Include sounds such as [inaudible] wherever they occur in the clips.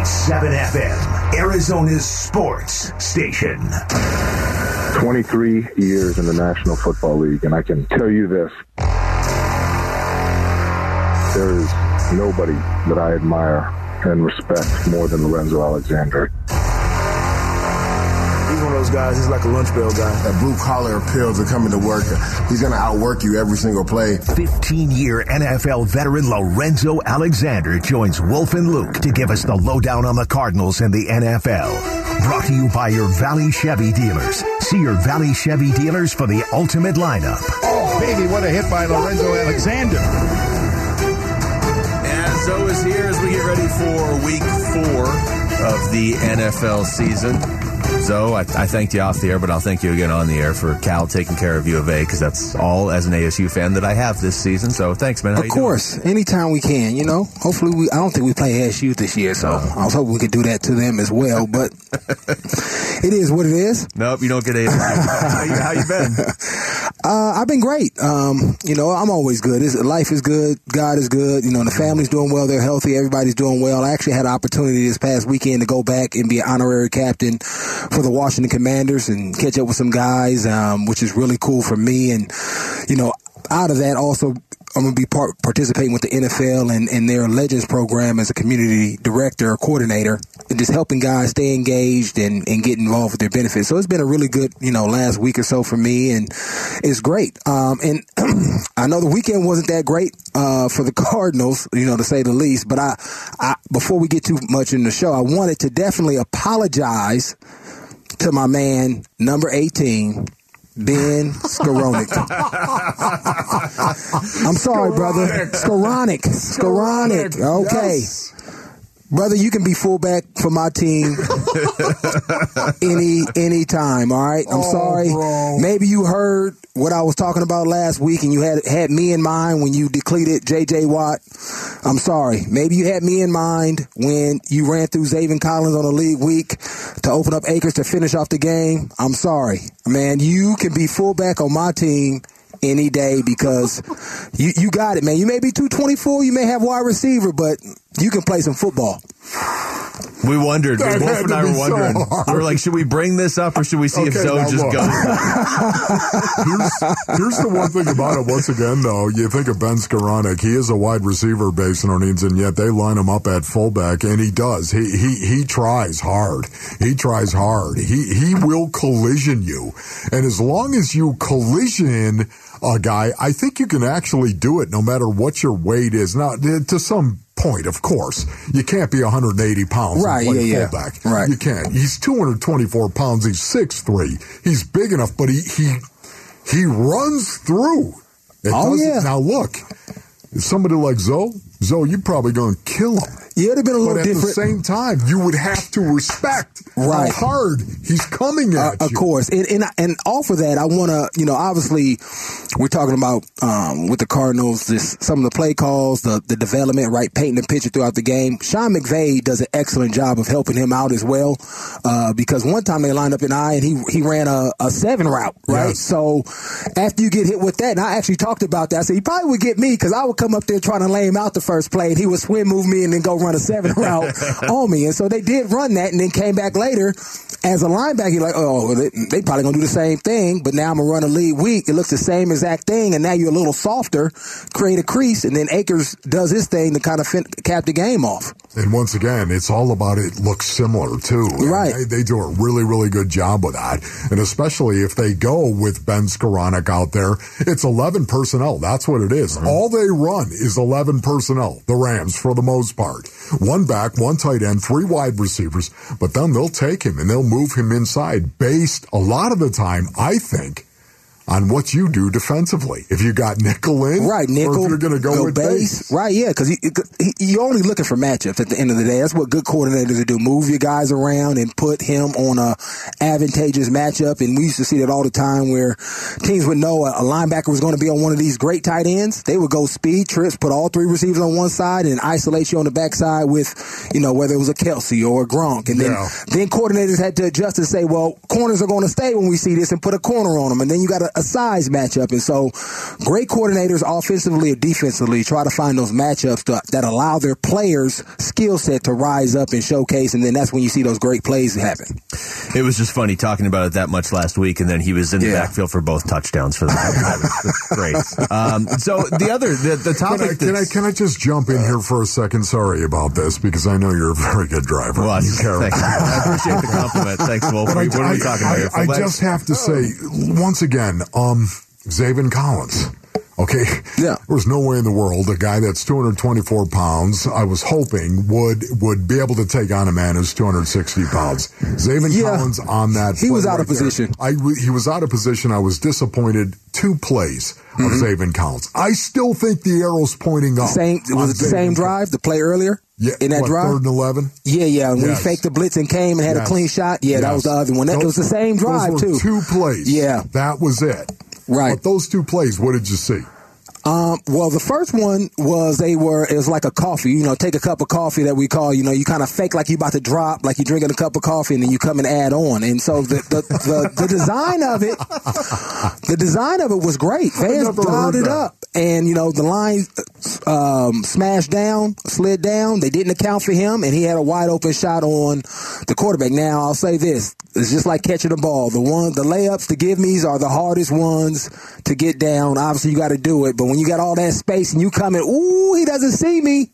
98.7 FM, Arizona's sports station. 23 years in the National Football League, and I can tell you this. There is nobody that I admire and respect more than Lorenzo Alexander. Guys, he's like a lunch bell guy. That blue collar appeal to coming to work. He's going to outwork you every single play. 15 year NFL veteran Lorenzo Alexander joins Wolf and Luke to give us the lowdown on the Cardinals and the NFL. Brought to you by your Valley Chevy dealers. See your Valley Chevy dealers for the ultimate lineup. Oh, baby, what a hit by Lorenzo Alexander. And Zoe is here as we get ready for week four of the NFL season. Zoe, I, I thanked you off the air, but I'll thank you again on the air for Cal taking care of U of A because that's all as an ASU fan that I have this season. So thanks, man. How of course, doing? anytime we can. You know, hopefully we. I don't think we play ASU this year, so I was hoping we could do that to them as well. But [laughs] it is what it is. Nope, you don't get A. [laughs] how, you, how you been? Uh, I've been great. Um, you know, I'm always good. It's, life is good. God is good. You know, the family's doing well. They're healthy. Everybody's doing well. I actually had an opportunity this past weekend to go back and be an honorary captain for the Washington Commanders and catch up with some guys, um, which is really cool for me. And, you know, out of that also I'm going to be part, participating with the NFL and, and their Legends program as a community director or coordinator and just helping guys stay engaged and, and get involved with their benefits. So it's been a really good, you know, last week or so for me and it's great. Um, and [clears throat] I know the weekend wasn't that great, uh, for the [laughs] Cardinals, you know, to say the least, but I, I, before we get too much in the show, I wanted to definitely apologize to my man, number 18, Ben Skoronic. [laughs] I'm sorry, brother. Skoronic. Skowronek. Okay. Yes. Brother, you can be fullback for my team [laughs] any any time. All right, I'm oh, sorry. Bro. Maybe you heard what I was talking about last week, and you had had me in mind when you decleated J.J. Watt. I'm sorry. Maybe you had me in mind when you ran through Zaven Collins on a league week to open up Akers to finish off the game. I'm sorry, man. You can be fullback on my team any day because you, you got it, man. You may be 224, you may have wide receiver, but you can play some football. We wondered. That Wolf and I were wondering. So we were like, should we bring this up or should we see okay, if Zoe just look. goes? [laughs] here's, here's, the one thing about it. Once again, though, you think of Ben Skowronek. He is a wide receiver based on our needs, and yet they line him up at fullback, and he does. He he he tries hard. He tries hard. He he will collision you, and as long as you collision a guy, I think you can actually do it no matter what your weight is. Now, eh, to some point, of course, you can't be 180 pounds right, and play yeah, fullback. Yeah. Right. You can't. He's 224 pounds. He's 6'3". He's big enough, but he he he runs through. It oh, yeah. Now, look, somebody like Zoe, Zoe, you're probably going to kill him. Yeah, it'd have been a little but at different. the same time, you would have to respect right. how hard he's coming at uh, Of course, and, and and off of that, I want to, you know, obviously, we're talking about um, with the Cardinals, this some of the play calls, the the development, right, painting the picture throughout the game. Sean McVay does an excellent job of helping him out as well, uh, because one time they lined up an eye and he he ran a, a seven route, right. Yes. So after you get hit with that, and I actually talked about that, I said he probably would get me because I would come up there trying to lay him out the first play, and he would swim move me and then go run a seven [laughs] route on me. And so they did run that and then came back later as a linebacker. You're like, oh, they, they probably going to do the same thing, but now I'm going to run a lead weak. It looks the same exact thing. And now you're a little softer, create a crease. And then Akers does his thing to kind of fin- cap the game off. And once again, it's all about it looks similar too. Right. They, they, do a really, really good job with that. And especially if they go with Ben Skowronek out there, it's 11 personnel. That's what it is. Mm-hmm. All they run is 11 personnel, the Rams for the most part. One back, one tight end, three wide receivers, but then they'll take him and they'll move him inside based a lot of the time, I think, on what you do defensively. If you got nickel in, right, nickel, you're going to go, go with base. base. right? Yeah, because you're only looking for matchups at the end of the day. That's what good coordinators do: move your guys around and put him on a advantageous matchup. And we used to see that all the time, where teams would know a, a linebacker was going to be on one of these great tight ends. They would go speed trips, put all three receivers on one side, and isolate you on the backside with, you know, whether it was a Kelce or a Gronk. And then yeah. then coordinators had to adjust and say, well, corners are going to stay when we see this, and put a corner on them. And then you got to a size matchup. And so great coordinators offensively or defensively try to find those matchups to, that allow their players skill set to rise up and showcase. And then that's when you see those great plays happen. It was just funny talking about it that much last week, and then he was in the Yeah. backfield for both touchdowns for the [laughs] Great. Um, so the other, the, the Can I, topic can, I, can I just jump in here for a second? Sorry about this because I know you're a very good driver. Well, you care. thank you. I appreciate the compliment. Thanks, Wolf. But What are we talking about? I, here? I just have to say, once again, um, Zaven Collins. Okay. Yeah. There was no way in the world a guy that's 224 pounds, I was hoping would would be able to take on a man who's 260 pounds. Zaven Yeah. Collins on that. He was out of right there. position. I he was out of position. I was disappointed. Two plays of Mm-hmm. Zaven Collins. I still think the arrow's pointing up. Same, was it the same drive, the play earlier? Yeah, In that what, drive? third and 11? Yeah, yeah. When Yes. he faked the blitz and came and had Yes. a clean shot. Yeah, that was the other one. That Those- was the same drive, too. Two plays. Yeah. That was it. Right. But those two plays, what did you see? Um, well, the first one was they were, it was like a coffee, you know, take a cup of coffee that we call, you know, you kind of fake like you about to drop, like you're drinking a cup of coffee and then you come and add on. And so the, the, the, the design of it, [laughs] the design of it was great. [laughs] Vance dialed it that. up. And, you know, the line, um, smashed down, slid down. They didn't account for him and he had a wide open shot on the quarterback. Now, I'll say this. It's just like catching a ball. The one, the layups, the give me's are the hardest ones to get down. Obviously, you got to do it. But when you got all that space and you come in, ooh, he doesn't see me.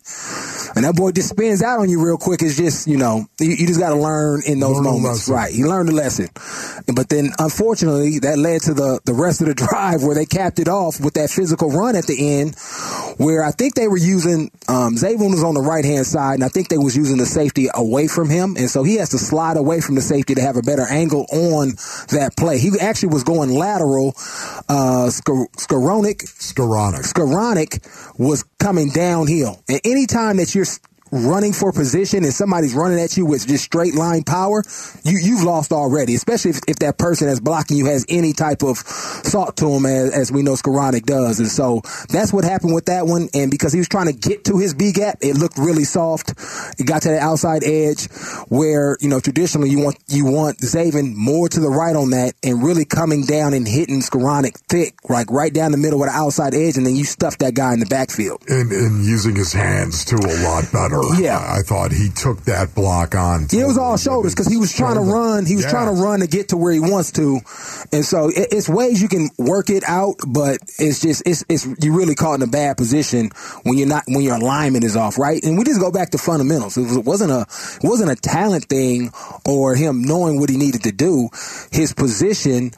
And that boy just spins out on you real quick. It's just, you know, you, you just got to learn in those Learn moments. Right. You learned the lesson. But then, unfortunately, that led to the, the rest of the [laughs] drive where they capped it off with that physical run at the end where I think they were using, um, Zaven was on the right hand side and I think they was using the safety away from him. And so he has to slide away from the safety to have a better angle on that play. He actually was going lateral. Uh, Skor- Skoronik, Skoranek. Skoronik was coming downhill. And anytime that you're running for position and somebody's running at you with just straight line power, you, you've lost already, especially if, if that person that's blocking you has any type of thought to him as, as we know Skoronik does. And so that's what happened with that one. And because he was trying to get to his B gap, it looked really soft. It got to the outside edge where, you know, traditionally you want, you want Zaven more to the right on that and really coming down and hitting Skoronik thick, like right down the middle with the outside edge. And then you stuff that guy in the backfield. And, and using his hands too a lot better. Yeah. I, I thought he took that block on. Yeah, it was all shoulders because he was trying to run. He was Yeah. trying to run to get to where he wants to, and so it, it's ways you can work it out. But it's just it's it's you really caught in a bad position when you're not when your alignment is off, right? And we just go back to fundamentals. It, was, it wasn't a it wasn't a talent thing or him knowing what he needed to do. His position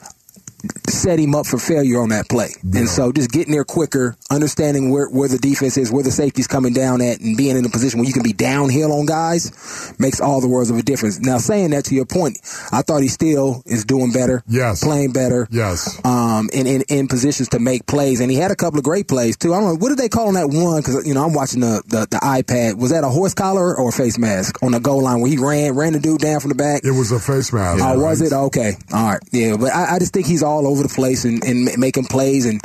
set him up for failure on that play. And so just getting there quicker, understanding where, where the defense is, where the safety's coming down at, and being in a position where you can be downhill on guys makes all the worlds of a difference. Now, saying that to your point, I thought he still is doing better, Yes. playing better, Yes. um, in, in, in positions to make plays. And he had a couple of great plays, too. I don't know, what did they call on that one? Because, you know, I'm watching the, the, the iPad. Was that a horse collar or a face mask on the goal line where he ran, ran the dude down from the back? It was a face mask. Oh, was right? it? Okay. All right. Yeah, but I, I just think he's all over the place and, and making plays and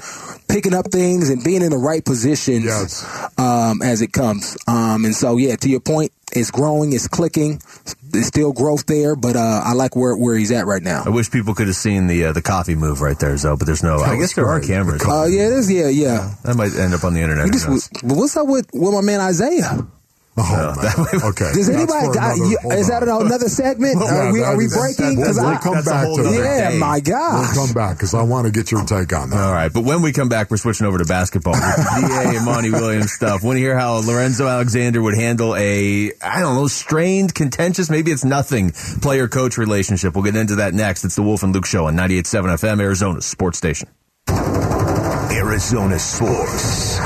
picking up things and being in the right positions Yes. um, as it comes. Um, and so, yeah, to your point, it's growing, it's clicking. There's still growth there, but uh, I like where, where he's at right now. I wish people could have seen the uh, the coffee move right there, Zoe, but there's no. I guess there are cameras. Oh Uh, yeah, it is. Yeah, yeah. That might end up on the internet. Just- but what's up with, with my man Isaiah? Oh, man. Okay. Does anybody? for got- another- you- hold is that another segment? Yeah, are we, are we is- breaking? We'll, 'Cause we'll I- come back to that. yeah, day. my gosh. We'll come back because I want to get your take on that. All right, but when we come back, we're switching over to basketball. With [laughs] DA and Monty Williams stuff. Want to hear how Lorenzo Alexander would handle a, I don't know, strained, contentious, maybe it's nothing player coach relationship. We'll get into that next. It's the Wolf and Luke Show on 98.7 FM, Arizona's sports station. Arizona Sports.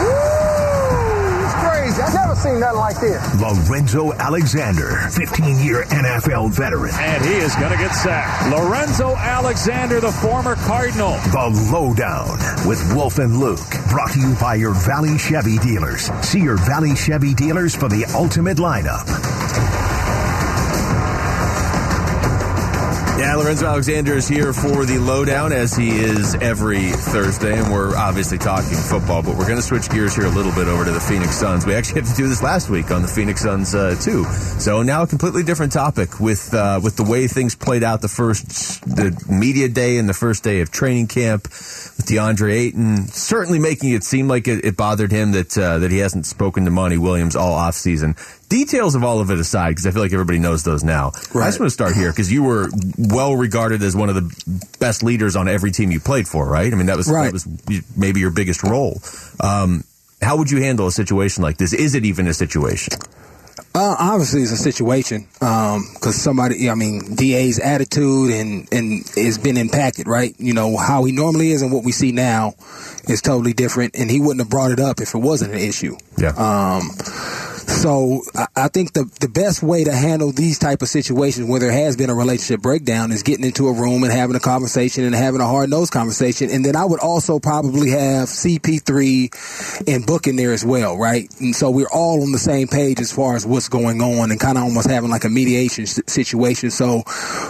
Seen nothing like this. Lorenzo Alexander, 15 year NFL veteran. And he is going to get sacked. Lorenzo Alexander, the former Cardinal. The Lowdown with Wolf and Luke. Brought to you by your Valley Chevy dealers. See your Valley Chevy dealers for the ultimate lineup. Lorenzo Alexander is here for the lowdown as he is every Thursday, and we're obviously talking football, but we're going to switch gears here a little bit over to the Phoenix Suns. We actually had to do this last week on the Phoenix Suns uh, too, so now a completely different topic with uh, with the way things played out the first the media day and the first day of training camp with DeAndre Ayton, certainly making it seem like it, it bothered him that uh, that he hasn't spoken to Monty Williams all off season details of all of it aside, because I feel like everybody knows those now. Right. I just want to start here because you were well regarded as one of the best leaders on every team you played for, right? I mean, that was right. that was maybe your biggest role. Um, how would you handle a situation like this? Is it even a situation? Uh, obviously, it's a situation because um, somebody, I mean, DA's attitude and and has been impacted, right? You know how he normally is and what we see now is totally different, and he wouldn't have brought it up if it wasn't an issue. Yeah. Um, so I think the the best way to handle these type of situations where there has been a relationship breakdown is getting into a room and having a conversation and having a hard nosed conversation. And then I would also probably have CP3 and Book in there as well, right? And so we're all on the same page as far as what's going on and kind of almost having like a mediation situation. So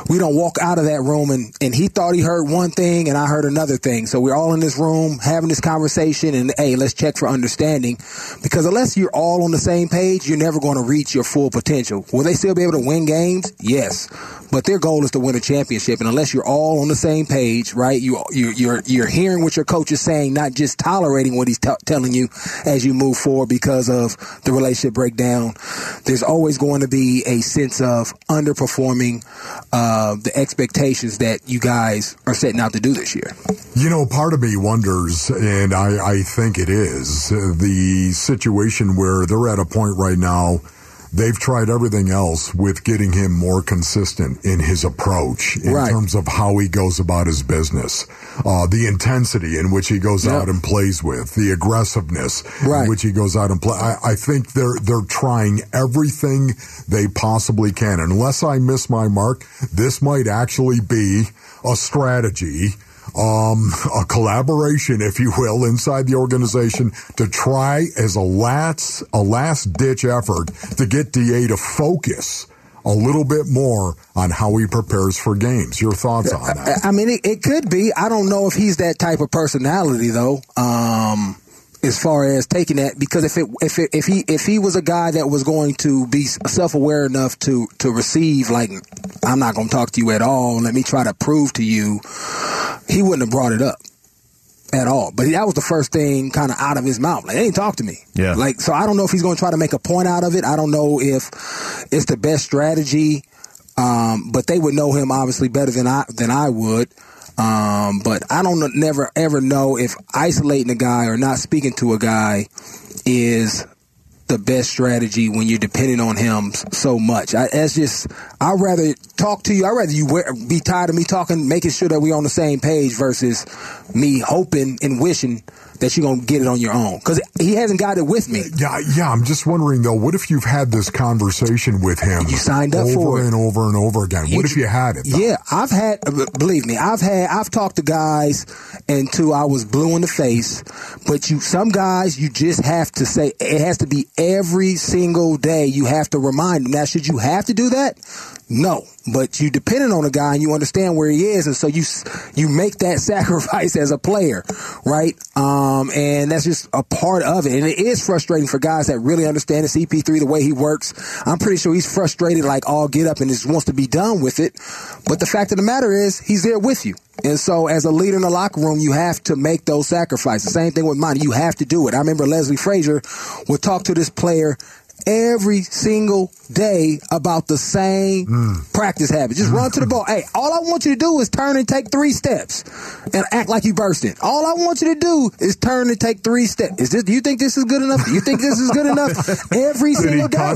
we don't walk out of that room and, and he thought he heard one thing and I heard another thing. So we're all in this room having this conversation and hey, let's check for understanding because unless you're all on the same page, age, you're never going to reach your full potential. Will they still be able to win games? Yes. But their goal is to win a championship. And unless you're all on the same page, right, you, you, you're, you're hearing what your coach is saying, not just tolerating what he's t- telling you as you move forward because of the relationship breakdown. There's always going to be a sense of underperforming uh, the expectations that you guys are setting out to do this year. You know, part of me wonders, and I, I think it is, the situation where they're at a point right now they've tried everything else with getting him more consistent in his approach in right. terms of how he goes about his business, uh, the intensity in which he goes yep. out and plays with, the aggressiveness right. in which he goes out and play. I, I, think they're they're trying everything they possibly can. Unless I miss my mark, this might actually be a strategy um, a collaboration, if you will, inside the organization to try as a last a last ditch effort to get DA to focus a little bit more on how he prepares for games. Your thoughts on that? I mean, it, it could be. I don't know if he's that type of personality, though. Um, as far as taking that because if it if it, if he if he was a guy that was going to be self aware enough to to receive like I'm not going to talk to you at all. Let me try to prove to you, he wouldn't have brought it up at all. But that was the first thing kind of out of his mouth. Like, they ain't talk to me. Yeah. Like, so I don't know if he's going to try to make a point out of it. I don't know if it's the best strategy. Um, but they would know him obviously better than I than I would. Um, but I don't never ever know if isolating a guy or not speaking to a guy is the best strategy when you're depending on him so much. I, that's just I'd rather talk to you. I'd rather you be tired of me talking, making sure that we're on the same page versus me hoping and wishing that you're gonna get it on your own because he hasn't got it with me. Yeah, yeah. I'm just wondering though, what if you've had this conversation with him? You signed up over and over and over again. You, what if you had it? Though? Yeah, I've had. Uh, believe me, I've had. I've talked to guys, and two, I was blue in the face. But you, some guys, you just have to say it has to be every single day. You have to remind them. Now, should you have to do that? No, but you depending on a guy and you understand where he is, and so you you make that [laughs] sacrifice as a player, right? Um, and that's just a part of it, and it is frustrating for guys that really understand the CP3 the way he works. I'm pretty sure he's frustrated like all get up and just wants to be done with it. But the fact of the matter is, he's there with you. And so, as a leader in the locker room, you have to make those sacrifices. Same thing with mine. You have to do it. I remember Leslie Frazier would talk to this player every single day about the same mm. practice habit. Just run to the ball. Hey, all I want you to do is turn and take three steps and act like you bursting. All I want you to do is turn and take three steps. Is this? Do you think this is good enough? Do you think this is good enough? [laughs] Every single day.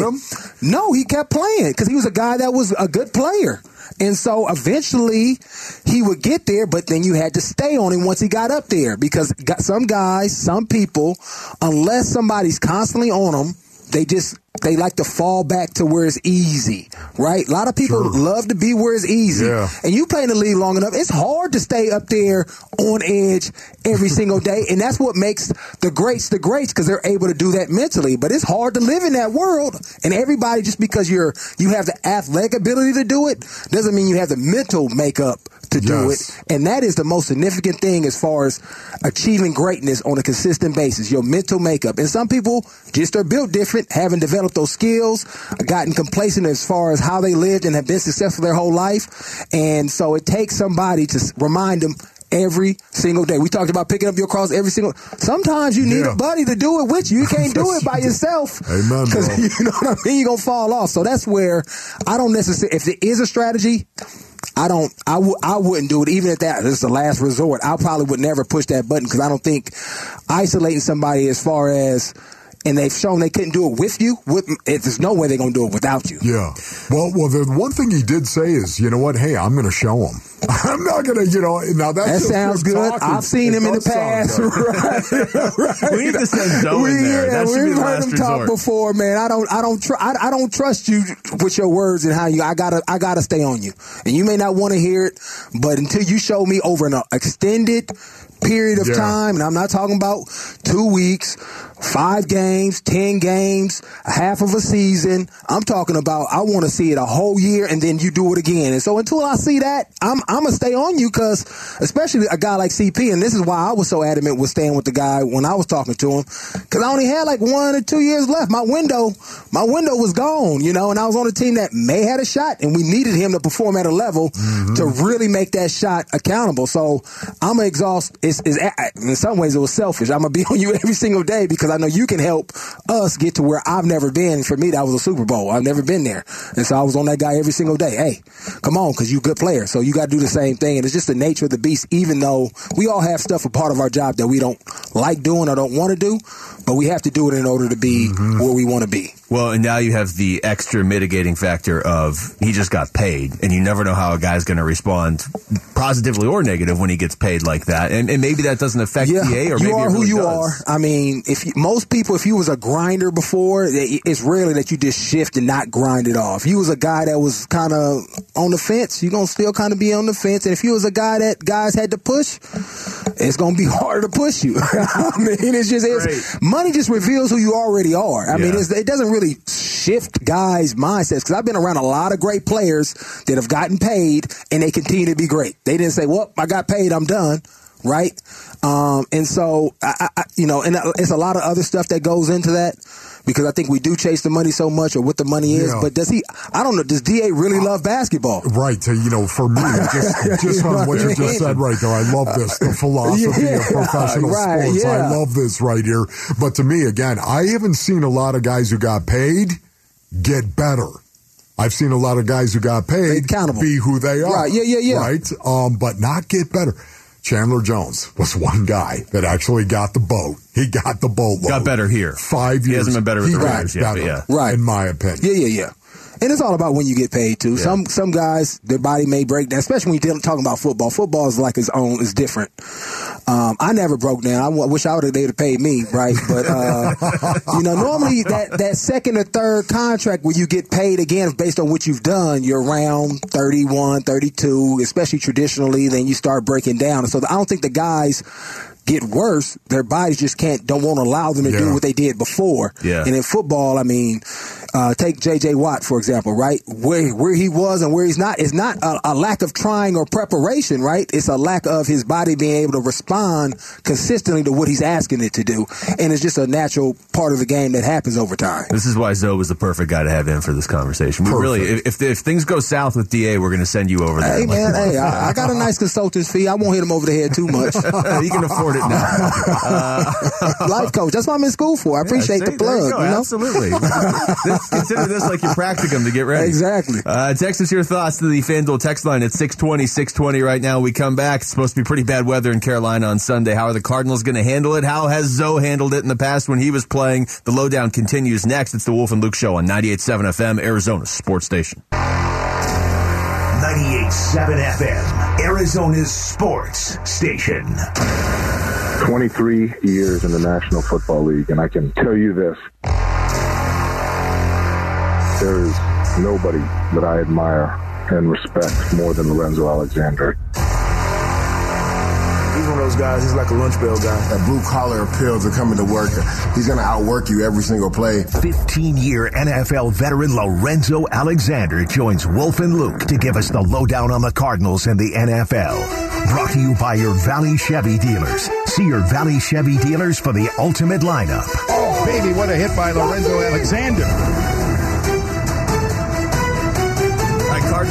No, he kept playing because he was a guy that was a good player. And so eventually he would get there, but then you had to stay on him once he got up there because some guys, some people, unless somebody's constantly on them, they just they like to fall back to where it's easy, right? A lot of people Sure. love to be where it's easy. Yeah. And you play in the league long enough, it's hard to stay up there on edge every [laughs] single day. And that's what makes the greats the greats because they're able to do that mentally. But it's hard to live in that world. And everybody, just because you're you have the athletic ability to do it, doesn't mean you have the mental makeup to do Yes. it. And that is the most significant thing as far as achieving greatness on a consistent basis, your mental makeup. And some people just are built different, haven't developed those skills, gotten complacent as far as how they lived and have been successful their whole life. And so it takes somebody to remind them every single day. We talked about picking up your cross every single Sometimes you need Yeah. a buddy to do it with you. You can't do it by [laughs] yourself. Amen, Because [laughs] you know what I mean? You're going to fall off. So that's where I don't necessarily, if there is a strategy, I don't. I w- I wouldn't do it even if that is the last resort. I probably would never push that button because I don't think isolating somebody as far as and they've shown they couldn't do it with you. With, if there's no way they're going to do it without you. Yeah. Well, well, the one thing he did say is, you know what? Hey, I'm going to show him. [laughs] I'm not going to, you know. Now that's That just sounds good. talking. I've seen It him in the past. [laughs] right, right. We need to send Zoe in there. That should be we've the heard last him talk before, man. I don't, I don't, tr- I, I don't trust you with your words and how you. I gotta, I gotta stay on you. And you may not want to hear it, but until you show me over an extended period of Yeah. time, and I'm not talking about two weeks, five games, ten games, half of a season. I'm talking about I want to see it a whole year, and then you do it again. And so until I see that, I'm, I'm gonna stay on you because, especially a guy like CP, and this is why I was so adamant with staying with the guy when I was talking to him, because I only had like one or two years left. My window, my window was gone, you know, and I was on a team that may had a shot, and we needed him to perform at a level mm-hmm. to really make that shot accountable. So I'm gonna exhaust. It's, it's in some ways it was selfish. I'm gonna be [laughs] on you every single day because I know you can help us get to where I've never been. For me, that was a Super Bowl. I've never been there, and so I was on that guy every single day. Hey, come on, because you're a good player, so you got to do the same thing. And it's just the nature of the beast. Even though we all have stuff a part of our job that we don't like doing or don't want to do, but we have to do it in order to be mm-hmm. where we want to be. Well, and now you have the extra mitigating factor of he just got paid, and you never know how a guy's going to respond positively or negative when he gets paid like that. And, and maybe that doesn't affect Yeah, DA, or you maybe are it who really you does. are. I mean, if you, most people, if you was a grinder before, it's rarely that you just shift and not grind it off. If You was a guy that was kind of on the fence, you're gonna still kind of be on the fence. And if you was a guy that guys had to push, it's gonna be [laughs] harder to push you. [laughs] I mean, it's just it's, money just reveals who you already are. I mean, Yeah. it's, it doesn't really shift guys' mindsets because I've been around a lot of great players that have gotten paid and they continue to be great. They didn't say, "Well, I got paid, I'm done." Right, um, and so I, I, I- you know, and it's a lot of other stuff that goes into that because I think we do chase the money so much or what the money is. Yeah. But does he? I don't know. Does DA really love basketball? Right, you know, for me, [laughs] just, just on what you just said right there, I love this, the philosophy Yeah, of professional right, sports. I love this right here. But to me, again, I haven't seen a lot of guys who got paid get better. I've seen a lot of guys who got paid be who they are. Right, yeah, yeah, yeah. Right, um, but not get better. Chandler Jones was one guy that actually got the boat. He got the boat. Got better here. Five years. He hasn't been better with he the got Raiders yet, but better, yeah. Right. In my opinion. Yeah, yeah, yeah. And it's all about when you get paid too. Some some guys their body may break down, especially when you're talking about football. Football is like its own, is different. Um, I never broke down. I w- wish I would have they'd have paid me, right? But uh, [laughs] you know, normally that that second or third contract where you get paid again based on what you've done, you're around 31, 32, especially traditionally. Then you start breaking down. So I don't think the guys get worse. Their bodies just can't don't want to allow them to do what they did before. Yeah. And in football, I mean, uh, take J.J. Watt for example, right? Where where he was and where he's not is not a, a lack of trying or preparation, right? It's a lack of his body being able to respond consistently to what he's asking it to do, and it's just a natural part of the game that happens over time. This is why Zoe was the perfect guy to have in for this conversation. We really, if, if if things go south with DA, we're going to send you over there. Hey man, hey, I, I got a nice consultant's fee. I won't hit him over the head too much. [laughs] he can afford it now. [laughs] Life coach. That's what I'm in school for. I appreciate See, the plug. you You, know. Absolutely. [laughs] This- consider this like your practicum to get ready. Exactly. Uh, text us your thoughts to the FanDuel text line at 620, 620 right now. We come back. It's supposed to be pretty bad weather in Carolina on Sunday. How are the Cardinals going to handle it? How has Zoe handled it in the past when he was playing? The lowdown continues next. It's the Wolf and Luke Show on 98.7 FM, Arizona Sports Station. 98.7 FM, Arizona's sports station. 23 years in the National Football League, and I can tell you this. There is nobody that I admire and respect more than Lorenzo Alexander. He's one of those guys, he's like a lunch bell guy. That blue collar appeal to coming to work. He's going to outwork you every single play. 15 year NFL veteran Lorenzo Alexander joins Wolf and Luke to give us the lowdown on the Cardinals and the NFL. Brought to you by your Valley Chevy dealers. See your Valley Chevy dealers for the ultimate lineup. Oh, baby, what a hit by Lorenzo Alexander.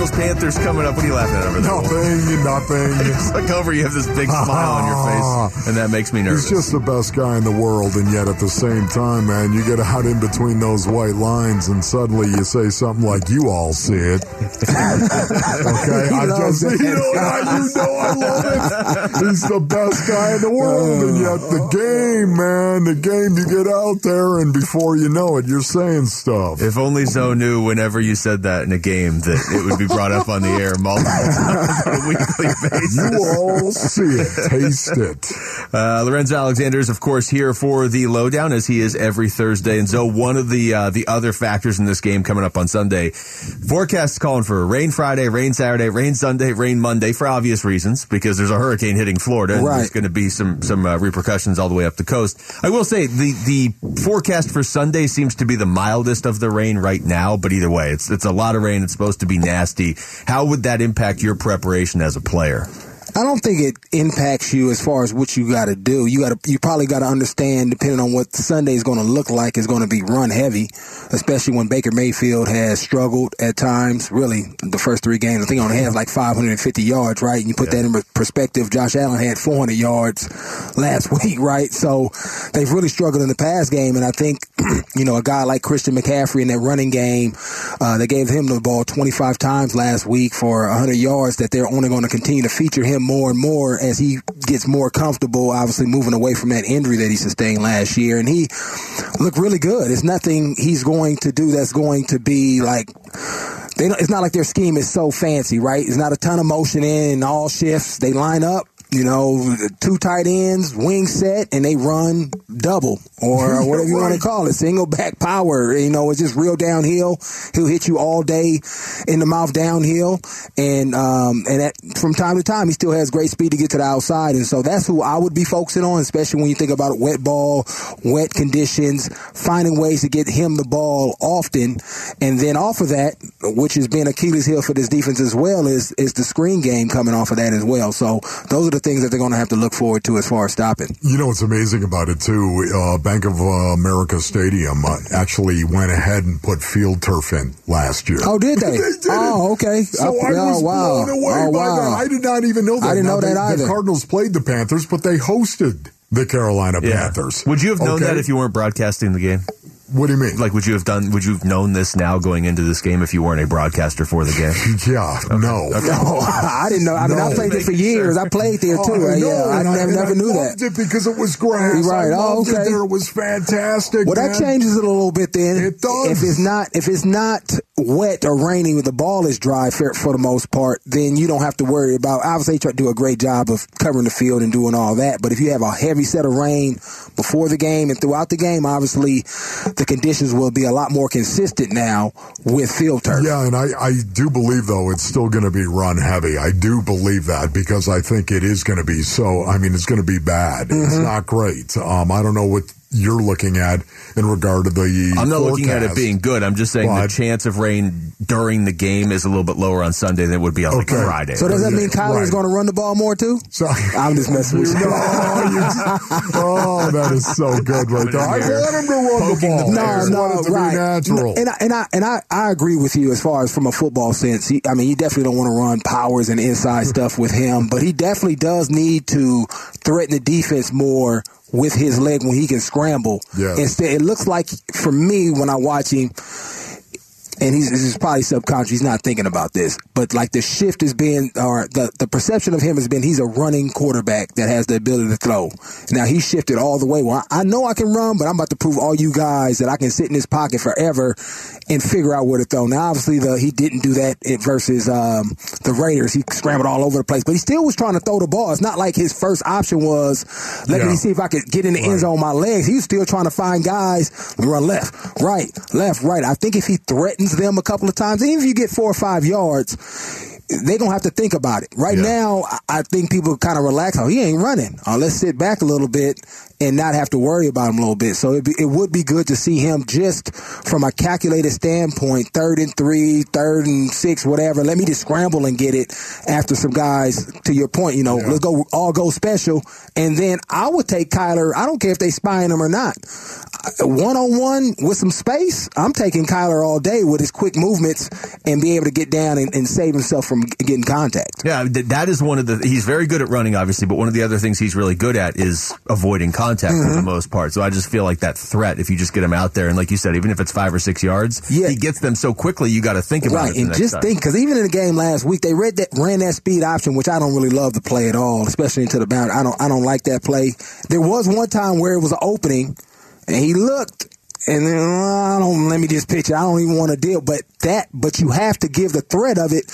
Cardinals Panthers coming up. What are you laughing at over there? Nothing, nothing. [laughs] It's like over, you have this big [laughs] smile on your face, and that makes me nervous. He's just the best guy in the world, and yet at the same time, man, you get out in between those white lines, and suddenly you say something like, "You all see it." [laughs] okay, I just you know, I, you know I love it. He's the best guy in the world, and yet the game, man, the game, you get out there, and before you know it, you're saying stuff. If only Zoe knew whenever you said that in a game that it would be brought up on the air multiple [laughs] times on a weekly basis. You all see it, taste it. [laughs] Uh, Lorenzo Alexander is, of course, here for the lowdown as he is every Thursday. And so, one of the uh, the other factors in this game coming up on Sunday, forecasts calling for rain Friday, rain Saturday, rain Sunday, rain Monday for obvious reasons because there's a hurricane hitting Florida. And Right. There's going to be some some uh, repercussions all the way up the coast. I will say the the forecast for Sunday seems to be the mildest of the rain right now. But either way, it's it's a lot of rain. It's supposed to be nasty. How would that impact your preparation as a player? I don't think it impacts you as far as what you got to do. You got to, you probably got to understand, depending on what Sunday is going to look like, is going to be run heavy, especially when Baker Mayfield has struggled at times. Really, the first three games, I think only has like 550 yards, right? And you put that in perspective. Josh Allen had 400 yards last [laughs] week, right? So they've really struggled in the pass game, and I think, [clears throat] you know, a guy like Christian McCaffrey in that running game, uh, they gave him the ball 25 times last week for 100 yards. That they're only going to continue to feature him more and more as he gets more comfortable. Obviously, moving away from that injury that he sustained last year, and he looked really good. It's nothing he's going to do that's going to be like. It's not like their scheme is so fancy, right? It's not a ton of motion in all shifts. They line up, you know, two tight ends, wing set, and they run double or [laughs] whatever you want to call it, single back power. You know, it's just real downhill. He'll hit you all day in the mouth downhill, and um, and at, from time to time he still has great speed to get to the outside, and so that's who I would be focusing on, especially when you think about wet ball, wet conditions, finding ways to get him the ball often, and then off of that, which has been Achilles' heel for this defense as well, is is the screen game coming off of that as well. So those are the things that they're going to have to look forward to as far as stopping. You know what's amazing about it too? Uh, Bank of uh, America Stadium uh, actually went ahead and put field turf in last year. Oh, did [laughs] they? they did oh, okay. So I- I, oh, was wow. blown away Oh, by wow. that. I did not even know that. I didn't Now, know that they- either. The Cardinals played the Panthers, but they hosted the Carolina Panthers. Would you have known Okay? that if you weren't broadcasting the game? What do you mean? Like, would you have done? Would you have known this now going into this game if you weren't a broadcaster for the game? [laughs] Yeah, no. No, [laughs] I didn't know. I mean, I No. played there for years. I played there oh, too. Oh, I know, yeah, I and never, and never knew that. it because it was grass. You're right. I Oh, okay. it there. It was fantastic. Well, that changes it a little bit then. It does. If it's not, if it's not wet or raining, the ball is dry for, for the most part, then you don't have to worry about. Obviously, they try to do a great job of covering the field and doing all that. But if you have a heavy set of rain before the game and throughout the game, obviously the conditions will be a lot more consistent now with field turf. Yeah, and I, I do believe, though, it's still going to be run heavy. I do believe that because I think it is going to be so. I mean, it's going to be bad. It's Mm-hmm. not great. Um, I don't know what you're looking at in regard to the. I'm not looking at it being good. I'm just saying the chance of rain during the game is a little bit lower on Sunday than it would be on like Okay. Friday. So does that mean Kyler's Right. going to run the ball more too? So, [laughs] I'm just [laughs] messing with you. No, oh, that is so good right there. I want him to run Poking the ball. bear. I No, no, want it to right. be natural. And I, and I and I, I agree with you as far as from a football sense. He, I mean, you definitely don't want to run powers and inside stuff with him, but he definitely does need to threaten the defense more with his leg when he can scramble. Yes. Instead, it looks like for me when I watch him. And he's, this is probably subconscious. He's not thinking about this, but like the shift has been, or the, the perception of him has been, he's a running quarterback that has the ability to throw. Now he shifted all the way. Well, I, I know I can run, but I'm about to prove all you guys that I can sit in this pocket forever and figure out where to throw. Now, obviously, the he didn't do that versus um, the Raiders. He scrambled all over the place, but he still was trying to throw the ball. It's not like his first option was let Yeah. me see if I could get in the end zone with my legs. He was still trying to find guys run left, right, left, right. I think if he threatens runs them a couple of times, even if you get four or five yards, they're gonna have to think about it. Right yeah. now, I think people kind of relax. Oh, he ain't running. Oh, let's sit back a little bit and not have to worry about him a little bit. So be, it would be good to see him just from a calculated standpoint, third and three, third and six, whatever. Let me just scramble and get it after some guys. To your point, you know, yeah. let's go all go special, and then I would take Kyler. I don't care if they spying him or not. One on one with some space, I'm taking Kyler all day with his quick movements and be able to get down and, and save himself from getting contact. Yeah, that is one of the. He's very good at running, obviously, but one of the other things he's really good at is avoiding contact contact mm-hmm. for the mm-hmm. most part. So I just feel like that threat, if you just get him out there, and like you said, even if it's five or six yards, yeah. he gets them so quickly, you got to think about right. it. and just time. think, because even in the game last week, they read that, ran that speed option, which I don't really love to play at all, especially into the boundary. I don't, I don't like that play. There was one time where it was an opening, and he looked and then I don't let me just pitch it. I don't even want to deal, but that, but you have to give the threat of it.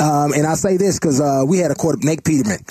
Um, and I say this because uh, we had a quarter, Nate Peterman.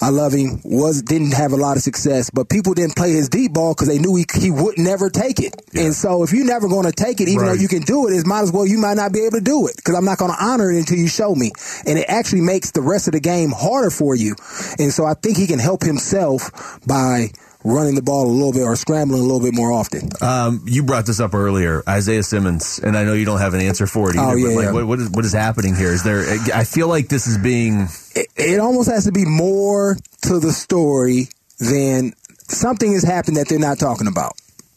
I love him. Was didn't have a lot of success, but people didn't play his deep ball because they knew he he would never take it. Yeah. And so if you're never going to take it, even right. though you can do it, it might as well you might not be able to do it because I'm not going to honor it until you show me. And it actually makes the rest of the game harder for you. And so I think he can help himself by running the ball a little bit or scrambling a little bit more often. Um, you brought this up earlier, Isaiah Simmons, and I know you don't have an answer for it either. Oh, yeah, but like, yeah. what, what, is, what is happening here? Is there? I feel like this is being. It, it almost has to be more to the story than something has happened that they're not talking about.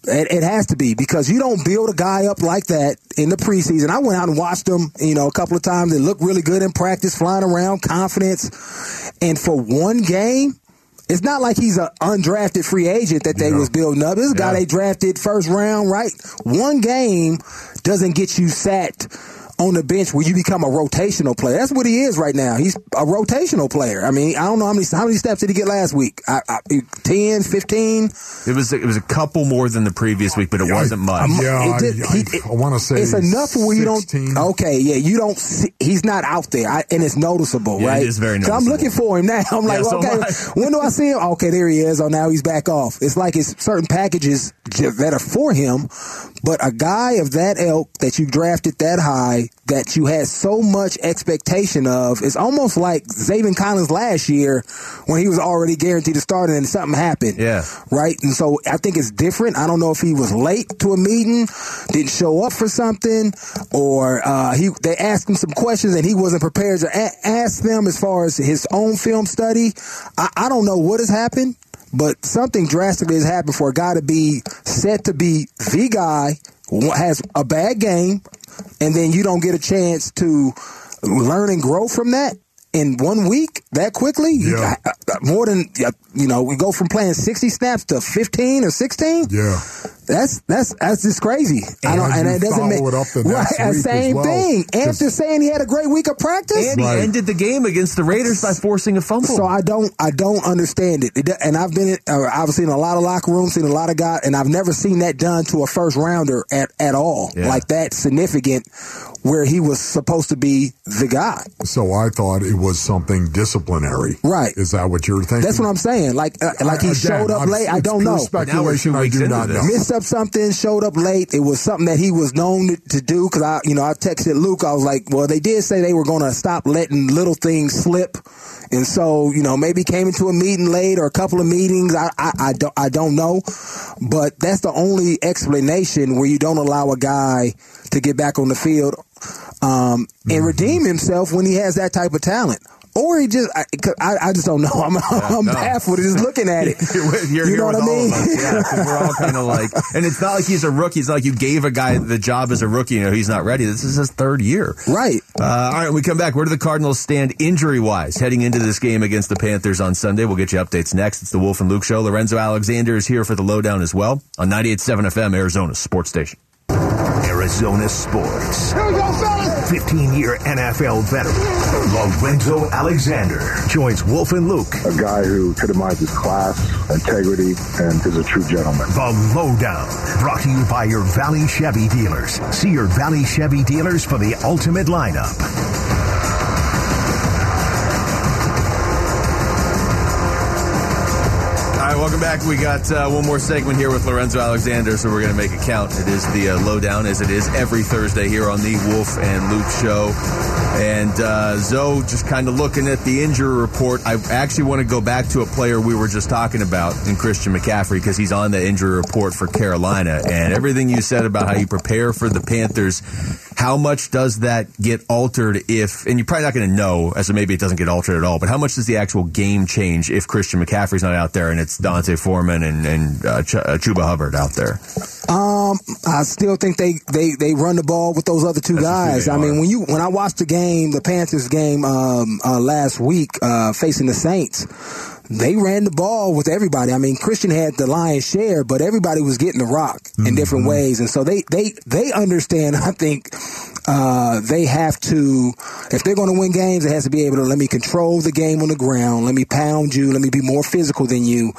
It, it, has to be because you don't build a guy up like that in the preseason. I went out and watched him, you know, a couple of times. They looked really good in practice, flying around, confidence. And for one game, it's not like he's an undrafted free agent that they yeah. was building up. This is a guy they drafted first round, right? One game doesn't get you sat on the bench where you become a rotational player. That's what he is right now. He's a rotational player. I mean, I don't know how many how many steps did he get last week? I, I, 10, 15? It was it was a couple more than the previous week, but it yeah, wasn't much. Yeah, did, I, he, I, I want to say it's enough where 16. you don't. Okay, yeah, you don't. See, he's not out there, I, and it's noticeable, yeah, right? It is very noticeable. So I'm looking for him now. [laughs] I'm like, yeah, okay, so when do I see him? Okay, there he is. Oh, now he's back off. It's like it's certain packages that are for him, but a guy of that ilk that you drafted that high that you had so much expectation of. It's almost like Zaven Collins last year when he was already guaranteed to start and then something happened. Yeah. Right? And so I think it's different. I don't know if he was late to a meeting, didn't show up for something, or uh, he they asked him some questions and he wasn't prepared to a- ask them as far as his own film study. I, I don't know what has happened but something drastically has happened for a guy to be set to be the guy has a bad game and then you don't get a chance to learn and grow from that in one week that quickly? Yeah. Uh, uh, more than, you know, we go from playing 60 snaps to 15 or 16? Yeah. That's that's that's just crazy. And I don't, and it doesn't make it up the [laughs] right. Same well, thing. After saying he had a great week of practice, and right. he ended the game against the Raiders by forcing a fumble. So I don't I don't understand it. it and I've been uh, I've seen a lot of locker rooms, seen a lot of guys, and I've never seen that done to a first rounder at at all yeah. like that significant where he was supposed to be the guy. So I thought it was something disciplinary. Right. Is that what you're thinking? That's what I'm saying. Like uh, like he Again, showed up I'm, late. I don't know. Speculation. I do not know. Missed up something. Showed up late. It was something that he was known to do. Because I, you know, I texted Luke. I was like, well, they did say they were going to stop letting little things slip. And so, you know, maybe came into a meeting late or a couple of meetings. I, I, I, don't, I don't know. But that's the only explanation where you don't allow a guy to get back on the field um, and mm-hmm. redeem himself when he has that type of talent. Or he just, I, I, I just don't know. I'm, yeah, [laughs] I'm no. baffled just looking at it. [laughs] you're, you know what I mean? yeah, we're all [laughs] kind of like, and it's not like he's a rookie. It's like you gave a guy the job as a rookie. You know, he's not ready. This is his third year. Right. Uh, all right, we come back. Where do the Cardinals stand injury wise heading into this game against the Panthers on Sunday? We'll get you updates next. It's the Wolf and Luke Show. Lorenzo Alexander is here for the lowdown as well on 98.7 FM, Arizona Sports Station. Arizona Sports. 15 year NFL veteran Lorenzo Alexander joins Wolf and Luke. A guy who epitomizes class, integrity, and is a true gentleman. The Lowdown, brought to you by your Valley Chevy dealers. See your Valley Chevy dealers for the ultimate lineup. Welcome back. We got uh, one more segment here with Lorenzo Alexander, so we're going to make it count. It is the uh, lowdown, as it is every Thursday here on the Wolf and Luke Show. And uh, Zoe, just kind of looking at the injury report. I actually want to go back to a player we were just talking about in Christian McCaffrey because he's on the injury report for Carolina. And everything you said about how you prepare for the Panthers, how much does that get altered if, and you're probably not going to know, as maybe it doesn't get altered at all, but how much does the actual game change if Christian McCaffrey's not out there and it's D'Onta Foreman and, and uh, Ch- uh, Chuba Hubbard out there? Um, I still think they, they, they run the ball with those other two That's guys. I mean, when you when I watched the game, the Panthers game um, uh, last week uh, facing the Saints, they ran the ball with everybody. I mean, Christian had the lion's share, but everybody was getting the rock in different ways, and so they they they understand. [laughs] I think uh, they have to, if they're going to win games, it has to be able to let me control the game on the ground, let me pound you, let me be more physical than you,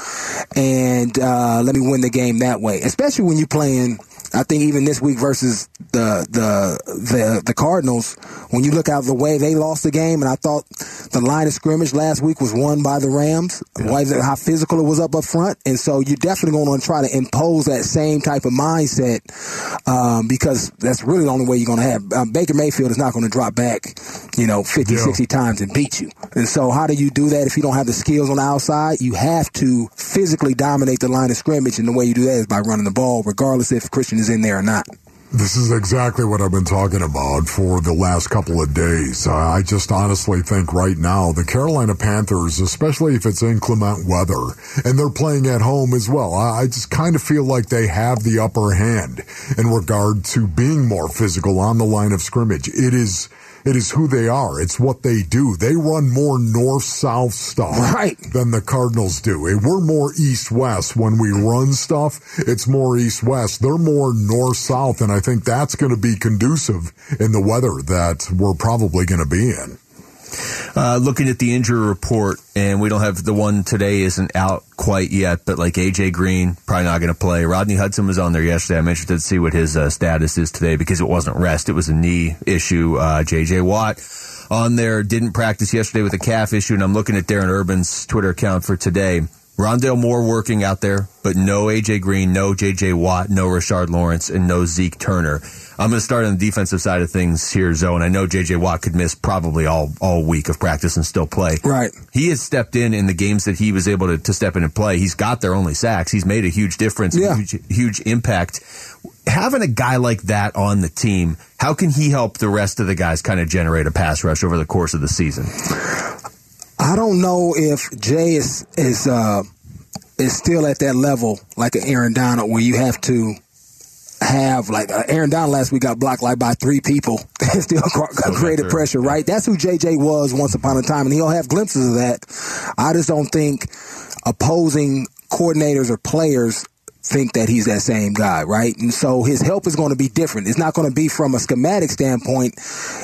and uh, let me win the game that way. Especially when you're playing. I think even this week versus the the the the Cardinals, when you look out the way they lost the game, and I thought the line of scrimmage last week was won by the Rams. Why is it how physical it was up up front, and so you're definitely going to try to impose that same type of mindset um, because that's really the only way you're going to have. Um, Baker Mayfield is not going to drop back, you know, 50, Yeah. 60 times and beat you. And so how do you do that if you don't have the skills on the outside? You have to physically dominate the line of scrimmage, and the way you do that is by running the ball, regardless if Christian in there or not. This is exactly what I've been talking about for the last couple of days. I just honestly think right now the Carolina Panthers, especially if it's inclement weather, and they're playing at home as well, I just kind of feel like they have the upper hand in regard to being more physical on the line of scrimmage. It is. It is who they are. It's what they do. They run more north-south stuff Right. than the Cardinals do. Eh, we're more east-west when we run stuff. It's more east-west. They're more north-south, and I think that's going to be conducive in the weather that we're probably going to be in. Uh, looking at the injury report, and we don't have the one today isn't out quite yet, but like AJ Green, probably not going to play. Rodney Hudson was on there yesterday. I'm interested to see what his uh, status is today because it wasn't rest; it was a knee issue. Uh, JJ Watt on there didn't practice yesterday with a calf issue, and I'm looking at Darren Urban's Twitter account for today. Rondale Moore working out there, but no AJ Green, no JJ Watt, no Rashard Lawrence, and no Zeke Turner. I'm going to start on the defensive side of things here, Zoe, and I know JJ Watt could miss probably all, all week of practice and still play. Right. He has stepped in in the games that he was able to, to step in and play. He's got their only sacks. He's made a huge difference, Yeah. huge, huge impact. Having a guy like that on the team, how can he help the rest of the guys kind of generate a pass rush over the course of the season? I don't know if Jay is is uh, is still at that level like an Aaron Donald where you have to have like uh, Aaron Donald last week got blocked like by three people [laughs] and still cr- created pressure. Right, that's who JJ was once upon a time, and he'll have glimpses of that. I just don't think opposing coordinators or players think that he's that same guy, right? And so his help is going to be different. It's not going to be from a schematic standpoint.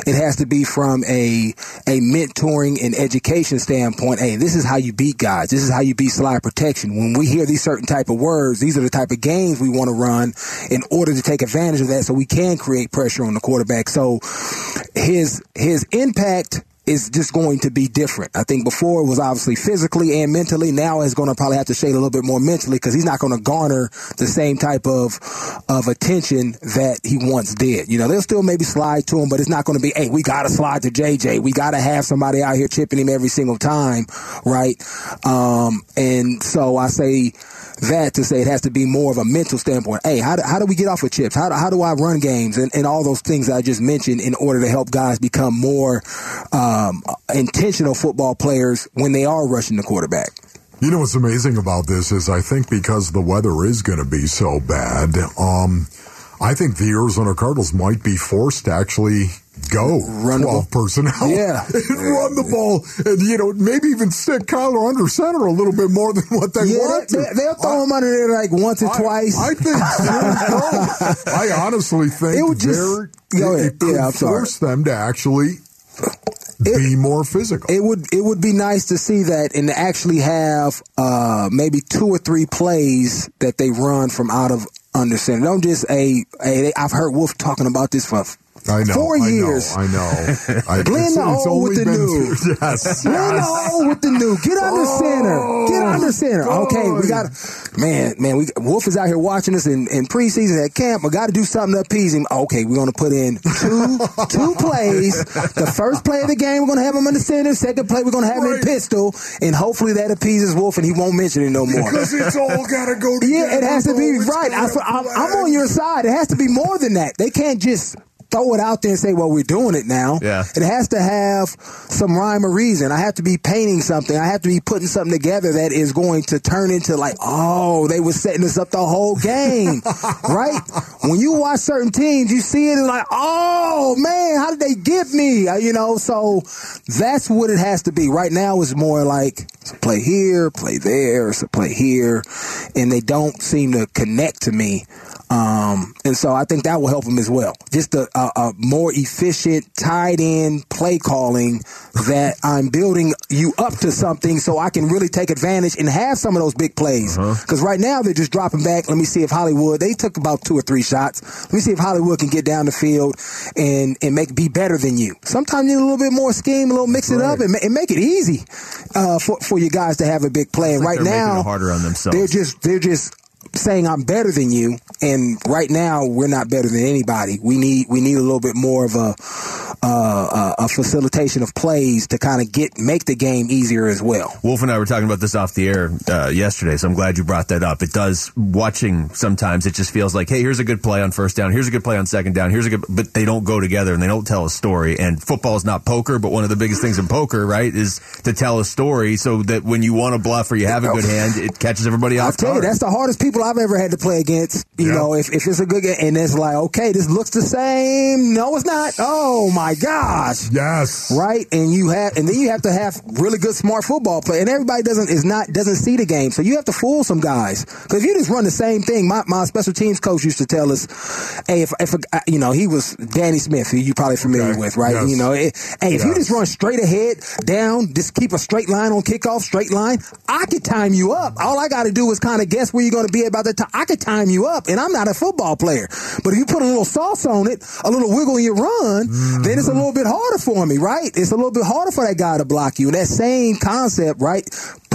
It has to be from a a mentoring and education standpoint. Hey, this is how you beat guys. This is how you beat slide protection. When we hear these certain type of words, these are the type of games we want to run in order to take advantage of that so we can create pressure on the quarterback. So his his impact is just going to be different. I think before it was obviously physically and mentally. Now it's going to probably have to shade a little bit more mentally because he's not going to garner the same type of of attention that he once did. You know, they'll still maybe slide to him, but it's not going to be, hey, we got to slide to JJ. We got to have somebody out here chipping him every single time, right? Um, and so I say that to say it has to be more of a mental standpoint. Hey, how do, how do we get off of chips? How do, how do I run games and, and all those things I just mentioned in order to help guys become more um, intentional football players when they are rushing the quarterback? You know what's amazing about this is I think because the weather is going to be so bad, um, I think the Arizona Cardinals might be forced to actually go Run the 12 ball. personnel Yeah. [laughs] run the ball and, you know, maybe even stick Kyler under center a little bit more than what they Yeah, to. they, will throw him under there like once or I- twice. I, think [laughs] so. I honestly think It would just- Go ahead. it could Yeah, force them to actually be more physical. it would it would be nice to see that and to actually have uh, maybe two or three plays that they run from out of under center. Don't just a, a I've heard Wolf talking about this for I know. Four I years. Know, I know. [laughs] I, Blend the old with the new. [laughs] yes. Blend the old with the new. Get under Oh, center. Get under center. Okay, we got man, man. We Wolf is out here watching us in, in preseason at camp. We got to do something to appease him. Okay, we're gonna put in two [laughs] two plays. The first play of the game, we're gonna have him under center. Second play, we're gonna have him in pistol, and hopefully that appeases Wolf, and he won't mention it no more. Because it's all got to go together. Yeah, it has to be right. I, I'm, I'm on your side. It has to be more than that. They can't just throw it out there and say, "Well, we're doing it now." Yeah. It has to have some rhyme or reason. I have to be painting something. I have to be putting something together that is going to turn into like, "Oh, they were setting us up the whole game." [laughs] right? When you watch certain teams, you see it and like, "Oh man, how did they get me?" Uh, You know, so that's what it has to be. Right now, it's more like play here, play there, it's a play here, and they don't seem to connect to me. Um, and so I think that will help them as well. Just a, a, a more efficient, tied in play calling that I'm building you up to something so I can really take advantage and have some of those big plays. Because right now they're just dropping back. Let me see if Hollywood, they took about two or three shots. Let me see if Hollywood can get down the field and, and make be better than you. Sometimes you need a little bit more scheme, a little mix it up and, and make it easy uh, for, for you guys to have a big play. And like right now, harder on themselves. they're just they're just saying I'm better than you, and right now we're not better than anybody. We need we need a little bit more of a uh, a, facilitation of plays to kind of get make the game easier as well. Wolf and I were talking about this off the air uh, yesterday, so I'm glad you brought that up. It does watching sometimes it just feels like, hey, here's a good play on first down, here's a good play on second down, here's a good, but they don't go together and they don't tell a story. And football is not poker, but one of the biggest things in poker, right, is to tell a story so that when you want to bluff or you have a good hand, it catches everybody off. Off tell you, guard. that's the hardest people I've ever had to play against. You Yeah. know, if, if it's a good game, and it's like, okay, this looks the same. No, it's not. Oh my gosh. Yes. right? And you have, and then you have to have really good, smart football play. And everybody doesn't is not doesn't see the game, so you have to fool some guys because if you just run the same thing. My my special teams coach used to tell us, hey, if if you know he was Danny Smith, who you probably familiar Okay. with, right? Yes. You know, it, hey, if you just run straight ahead, down, just keep a straight line on kickoff, straight line, I could time you up. All I got to do is kind of guess where you're going to be about the time. I could time you up, and I'm not a football player. But if you put a little sauce on it, a little wiggle in your run, then it's a mm-hmm. little bit harder for me, right? It's a little bit harder for that guy to block you. And that same concept, right?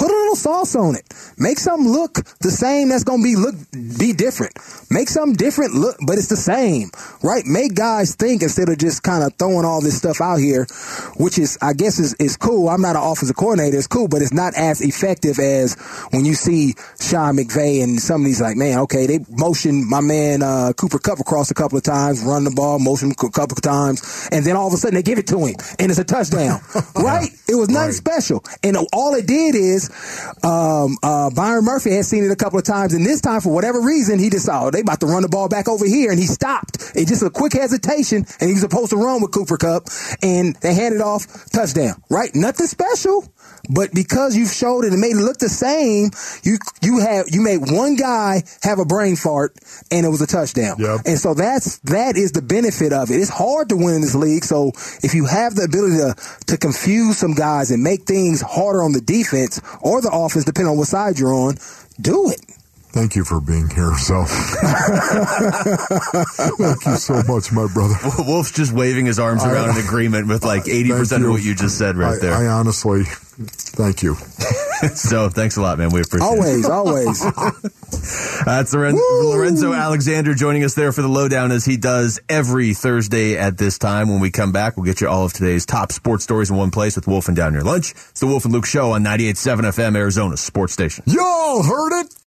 Put a little sauce on it. Make something look the same. That's going to be look be different. Make something different look, but it's the same, right? Make guys think instead of just kind of throwing all this stuff out here, which is I guess is is cool. I'm not an offensive coordinator. It's cool, but it's not as effective as when you see Sean McVay and somebody's like, man, okay, they motion my man uh, Cooper Kupp across a couple of times, run the ball, motion a couple of times, and then all of a sudden they give it to him and it's a touchdown, [laughs] right? It was nothing Right. special, and all it did is um, uh, Byron Murphy had seen it a couple of times, and this time for whatever reason he decided oh, they about to run the ball back over here, and he stopped. It just a quick hesitation, and he was supposed to run with Cooper Kupp, and they handed off touchdown, right? Nothing special. But because you showed it and made it look the same, you you have you made one guy have a brain fart and it was a touchdown. Yep. And so that's that is the benefit of it. It's hard to win in this league. So if you have the ability to to confuse some guys and make things harder on the defense or the offense, depending on what side you're on, do it. Thank you for being here, so. [laughs] Thank you so much, my brother. Wolf's just waving his arms around in agreement with like 80% Thank of what you just said right I, there. I honestly, thank you. [laughs] so thanks a lot, man. We appreciate it. Always, always. [laughs] That's Loren- Lorenzo Alexander joining us there for the lowdown as he does every Thursday at this time. When we come back, we'll get you all of today's top sports stories in one place with Wolf and Down Your Lunch. It's the Wolf and Luke Show on 98.7 FM, Arizona Sports Station. Y'all heard it?